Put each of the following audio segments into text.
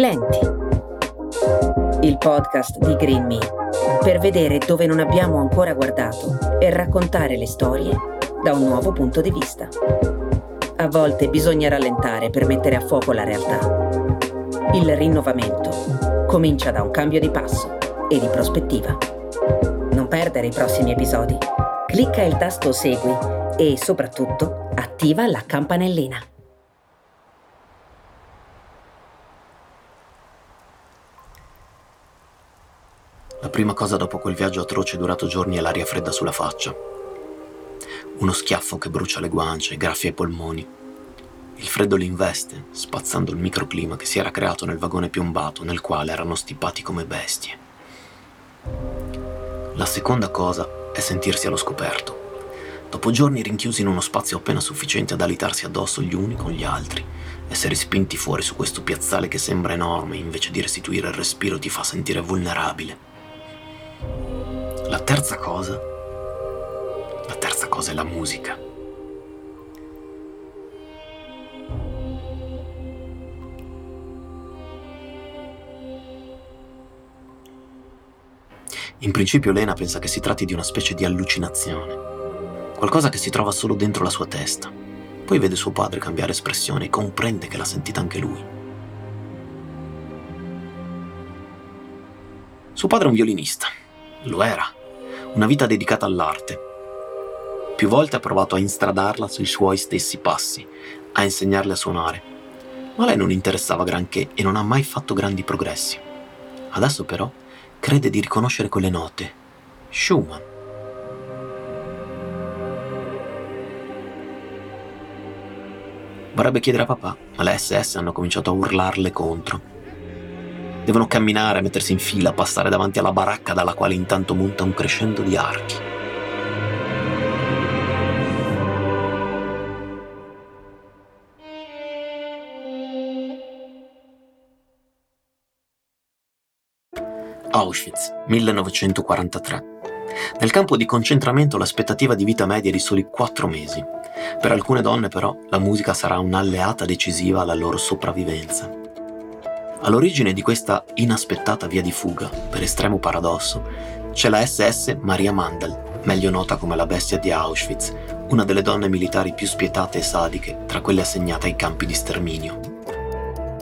Lenti. Il podcast di Green Me per vedere dove non abbiamo ancora guardato e raccontare le storie da un nuovo punto di vista. A volte bisogna rallentare per mettere a fuoco la realtà. Il rinnovamento comincia da un cambio di passo e di prospettiva. Non perdere i prossimi episodi. Clicca il tasto Segui e soprattutto attiva la campanellina. La prima cosa dopo quel viaggio atroce durato giorni è l'aria fredda sulla faccia. Uno schiaffo che brucia le guance, graffia i polmoni. Il freddo li investe, spazzando il microclima che si era creato nel vagone piombato nel quale erano stipati come bestie. La seconda cosa è sentirsi allo scoperto. Dopo giorni rinchiusi in uno spazio appena sufficiente ad alitarsi addosso gli uni con gli altri, essere spinti fuori su questo piazzale che sembra enorme invece di restituire il respiro ti fa sentire vulnerabile. Terza cosa, la terza cosa è la musica. In principio Lena pensa che si tratti di una specie di allucinazione, qualcosa che si trova solo dentro la sua testa. Poi vede suo padre cambiare espressione e comprende che l'ha sentita anche lui. Suo padre è un violinista, lo era, una vita dedicata all'arte. Più volte ha provato a instradarla sui suoi stessi passi, a insegnarle a suonare, ma lei non interessava granché e non ha mai fatto grandi progressi. Adesso però crede di riconoscere quelle note. Schumann. Vorrebbe chiedere a papà, ma le SS hanno cominciato a urlarle contro. Devono camminare, mettersi in fila, passare davanti alla baracca dalla quale intanto monta un crescendo di archi. Auschwitz, 1943. Nel campo di concentramento l'aspettativa di vita media è di soli 4 mesi. Per alcune donne però la musica sarà un'alleata decisiva alla loro sopravvivenza. All'origine di questa inaspettata via di fuga, per estremo paradosso, c'è la SS Maria Mandel, meglio nota come la bestia di Auschwitz, una delle donne militari più spietate e sadiche tra quelle assegnate ai campi di sterminio.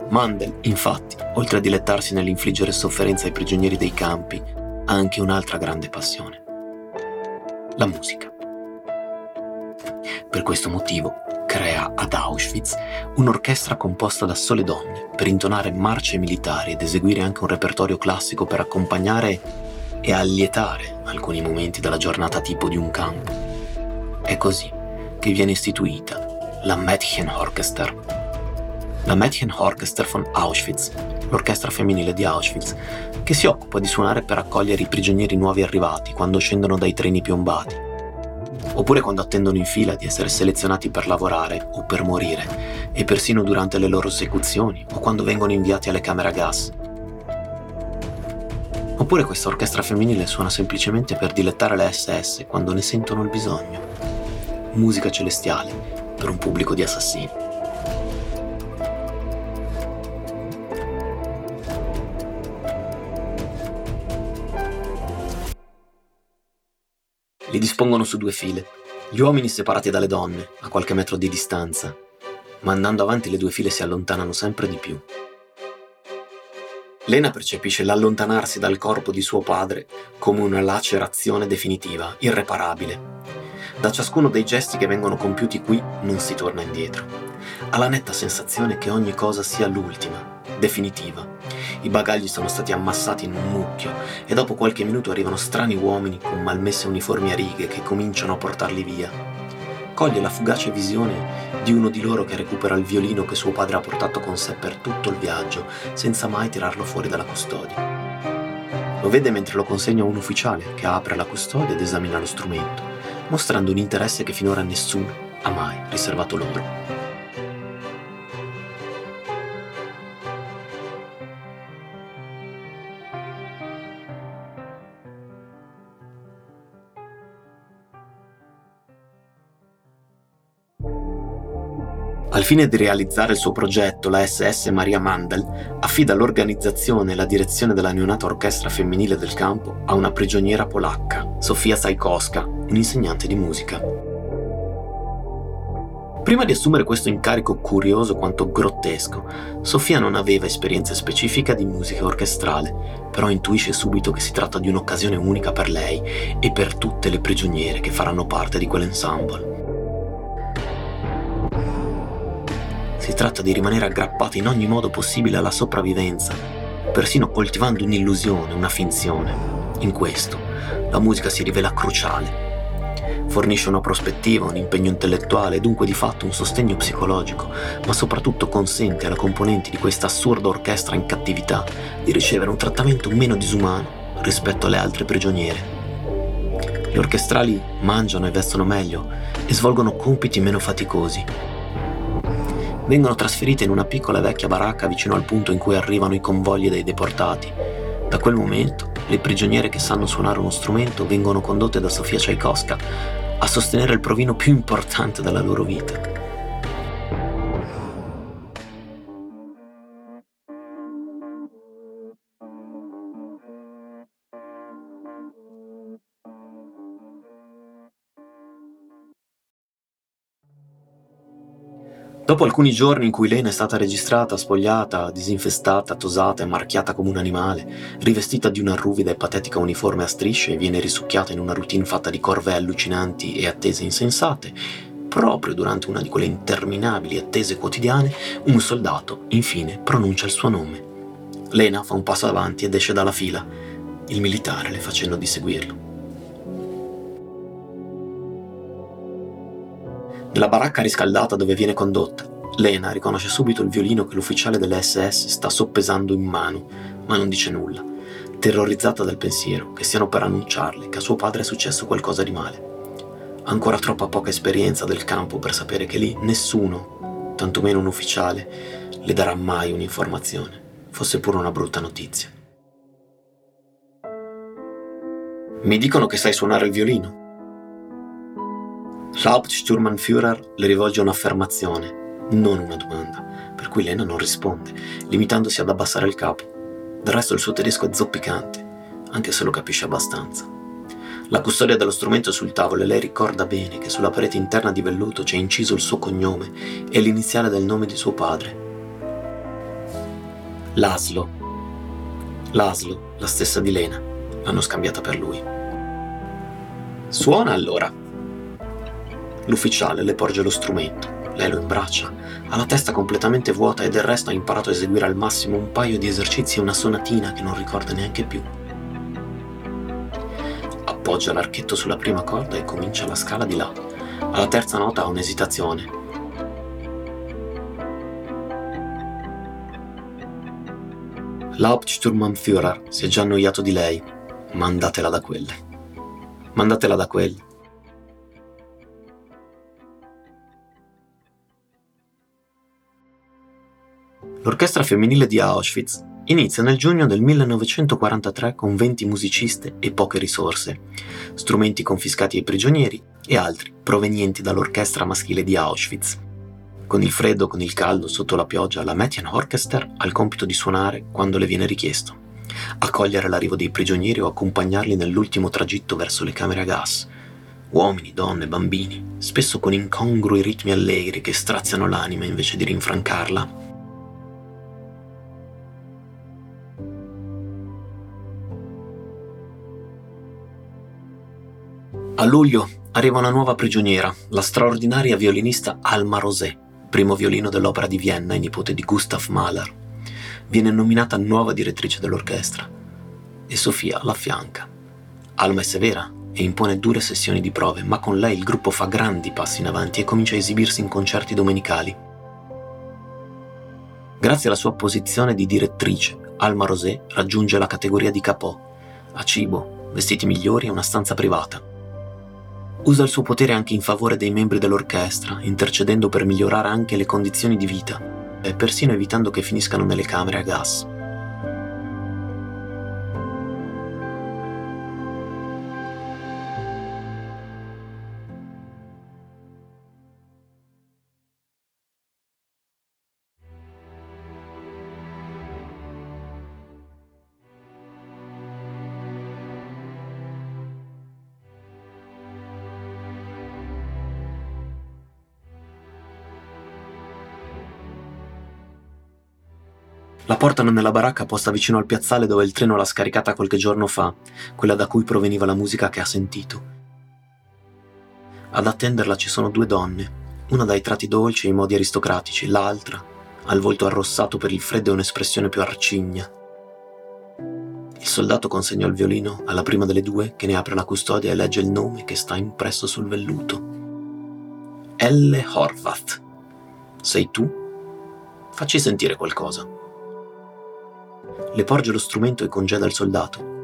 Mandel, infatti, oltre a dilettarsi nell'infliggere sofferenza ai prigionieri dei campi, ha anche un'altra grande passione, la musica. Per questo motivo crea ad Auschwitz un'orchestra composta da sole donne per intonare marce militari ed eseguire anche un repertorio classico per accompagnare e allietare alcuni momenti della giornata tipo di un campo. È così che viene istituita la Mädchenorchester. La Mädchenorchester von Auschwitz, l'orchestra femminile di Auschwitz, che si occupa di suonare per accogliere i prigionieri nuovi arrivati quando scendono dai treni piombati oppure quando attendono in fila di essere selezionati per lavorare o per morire, e persino durante le loro esecuzioni o quando vengono inviati alle camere a gas. Oppure questa orchestra femminile suona semplicemente per dilettare le SS quando ne sentono il bisogno. Musica celestiale per un pubblico di assassini. Li dispongono su due file, gli uomini separati dalle donne, a qualche metro di distanza, ma andando avanti le due file si allontanano sempre di più. Lena percepisce l'allontanarsi dal corpo di suo padre come una lacerazione definitiva, irreparabile. Da ciascuno dei gesti che vengono compiuti qui non si torna indietro. Ha la netta sensazione che ogni cosa sia l'ultima, definitiva, i bagagli sono stati ammassati in un mucchio e dopo qualche minuto arrivano strani uomini con malmesse uniformi a righe che cominciano a portarli via. Coglie la fugace visione di uno di loro che recupera il violino che suo padre ha portato con sé per tutto il viaggio, senza mai tirarlo fuori dalla custodia. Lo vede mentre lo consegna a un ufficiale che apre la custodia ed esamina lo strumento, mostrando un interesse che finora nessuno ha mai riservato loro. Fine di realizzare il suo progetto, la SS Maria Mandel affida l'organizzazione e la direzione della neonata orchestra femminile del campo a una prigioniera polacca, Sofia Sajkowska, un'insegnante di musica. Prima di assumere questo incarico curioso quanto grottesco, Sofia non aveva esperienza specifica di musica orchestrale, però intuisce subito che si tratta di un'occasione unica per lei e per tutte le prigioniere che faranno parte di quell'ensemble. Si tratta di rimanere aggrappati in ogni modo possibile alla sopravvivenza, persino coltivando un'illusione, una finzione. In questo, la musica si rivela cruciale. Fornisce una prospettiva, un impegno intellettuale e dunque di fatto un sostegno psicologico, ma soprattutto consente alle componenti di questa assurda orchestra in cattività di ricevere un trattamento meno disumano rispetto alle altre prigioniere. Gli orchestrali mangiano e vestono meglio e svolgono compiti meno faticosi, vengono trasferite in una piccola vecchia baracca vicino al punto in cui arrivano i convogli dei deportati. Da quel momento, le prigioniere che sanno suonare uno strumento vengono condotte da Sofia Tchaikovsky a sostenere il provino più importante della loro vita. Dopo alcuni giorni in cui Lena è stata registrata, spogliata, disinfestata, tosata e marchiata come un animale, rivestita di una ruvida e patetica uniforme a strisce e viene risucchiata in una routine fatta di corvee allucinanti e attese insensate, proprio durante una di quelle interminabili attese quotidiane, un soldato, infine, pronuncia il suo nome. Lena fa un passo avanti ed esce dalla fila, il militare le facendo di seguirlo. Nella baracca riscaldata dove viene condotta, Lena riconosce subito il violino che l'ufficiale delle SS sta soppesando in mano, ma non dice nulla, terrorizzata dal pensiero che stiano per annunciarle che a suo padre è successo qualcosa di male. Ha ancora troppa poca esperienza del campo per sapere che lì nessuno, tantomeno un ufficiale, le darà mai un'informazione, fosse pure una brutta notizia. Mi dicono che sai suonare il violino, Hauptsturmannführer le rivolge un'affermazione, non una domanda, per cui Lena non risponde, limitandosi ad abbassare il capo. Del resto il suo tedesco è zoppicante, anche se lo capisce abbastanza. La custodia dello strumento è sul tavolo e lei ricorda bene che sulla parete interna di velluto c'è inciso il suo cognome e l'iniziale del nome di suo padre. Laszlo. Laszlo, la stessa di Lena, l'hanno scambiata per lui. Suona allora, L'ufficiale le porge lo strumento, lei lo imbraccia, ha la testa completamente vuota e del resto ha imparato a eseguire al massimo un paio di esercizi e una sonatina che non ricorda neanche più. Appoggia l'archetto sulla prima corda e comincia la scala di là. Alla terza nota ha un'esitazione. L'Hauptsturmannführer si è già annoiato di lei. Mandatela da quelle. Mandatela da quelli. L'orchestra femminile di Auschwitz inizia nel giugno del 1943 con 20 musiciste e poche risorse, strumenti confiscati ai prigionieri e altri provenienti dall'orchestra maschile di Auschwitz. Con il freddo, con il caldo, sotto la pioggia, la Mädchen Orchester ha il compito di suonare quando le viene richiesto, accogliere l'arrivo dei prigionieri o accompagnarli nell'ultimo tragitto verso le camere a gas. Uomini, donne, bambini, spesso con incongrui ritmi allegri che straziano l'anima invece di rinfrancarla A luglio arriva una nuova prigioniera, la straordinaria violinista Alma Rosé, primo violino dell'Opera di Vienna e nipote di Gustav Mahler. Viene nominata nuova direttrice dell'orchestra e Sofia la affianca. Alma è severa e impone dure sessioni di prove, ma con lei il gruppo fa grandi passi in avanti e comincia a esibirsi in concerti domenicali. Grazie alla sua posizione di direttrice, Alma Rosé raggiunge la categoria di capò, ha cibo, vestiti migliori e una stanza privata. Usa il suo potere anche in favore dei membri dell'orchestra, intercedendo per migliorare anche le condizioni di vita e persino evitando che finiscano nelle camere a gas. La portano nella baracca posta vicino al piazzale dove il treno l'ha scaricata qualche giorno fa, quella da cui proveniva la musica che ha sentito. Ad attenderla ci sono due donne, una dai tratti dolci e i modi aristocratici, l'altra ha il volto arrossato per il freddo e un'espressione più arcigna. Il soldato consegna il violino alla prima delle due che ne apre la custodia e legge il nome che sta impresso sul velluto. L. Horvath. Sei tu? Facci sentire qualcosa. Le porge lo strumento e congeda il soldato.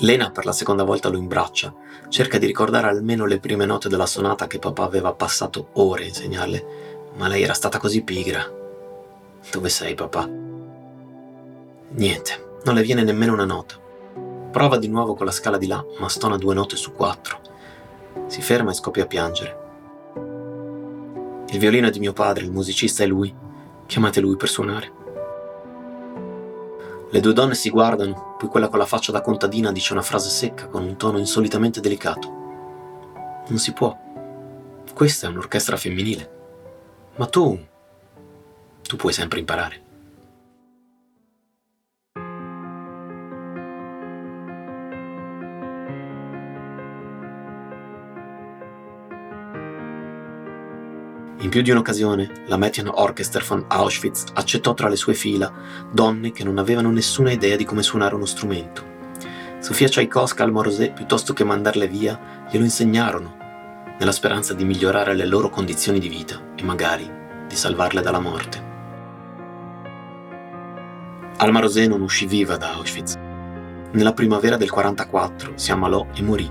Lena per la seconda volta lo imbraccia, cerca di ricordare almeno le prime note della sonata che papà aveva passato ore a insegnarle, ma lei era stata così pigra. Dove sei, papà? Niente, non le viene nemmeno una nota. Prova di nuovo con la scala di là, ma stona due note su quattro. Si ferma e scoppia a piangere. Il violino è di mio padre, il musicista è lui. Chiamate lui per suonare. Le due donne si guardano, poi quella con la faccia da contadina dice una frase secca con un tono insolitamente delicato. Non si può. Questa è un'orchestra femminile. Ma tu... tu puoi sempre imparare. In più di un'occasione, la Mädchen Orchester von Auschwitz accettò tra le sue fila donne che non avevano nessuna idea di come suonare uno strumento. Sofia Tchaikovsky al Morosé, piuttosto che mandarle via, glielo insegnarono, nella speranza di migliorare le loro condizioni di vita e magari di salvarle dalla morte. Alma Rosé non uscì viva da Auschwitz. Nella primavera del 44 si ammalò e morì.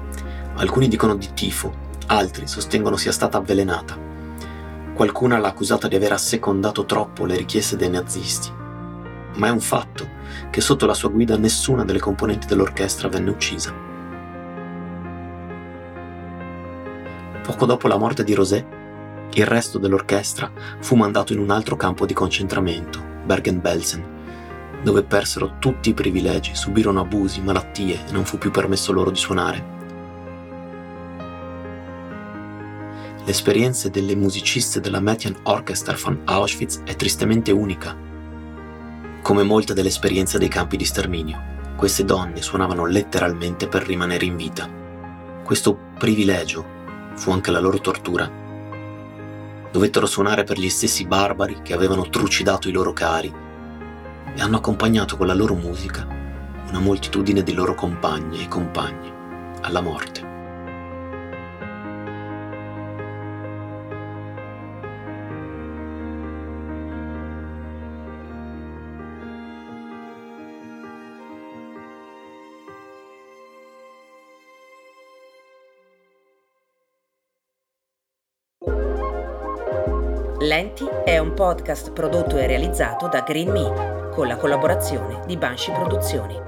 Alcuni dicono di tifo, altri sostengono sia stata avvelenata. Qualcuna l'ha accusata di aver assecondato troppo le richieste dei nazisti. Ma è un fatto che sotto la sua guida nessuna delle componenti dell'orchestra venne uccisa. Poco dopo la morte di Rosé, il resto dell'orchestra fu mandato in un altro campo di concentramento, Bergen-Belsen, dove persero tutti i privilegi, subirono abusi, malattie e non fu più permesso loro di suonare. L'esperienza delle musiciste della Mädchen Orchester von Auschwitz è tristemente unica. Come molte delle esperienze dei campi di sterminio, queste donne suonavano letteralmente per rimanere in vita. Questo privilegio fu anche la loro tortura. Dovettero suonare per gli stessi barbari che avevano trucidato i loro cari e hanno accompagnato con la loro musica una moltitudine di loro compagne e compagni alla morte. Lenti è un podcast prodotto e realizzato da Green Me con la collaborazione di Banshee Produzioni.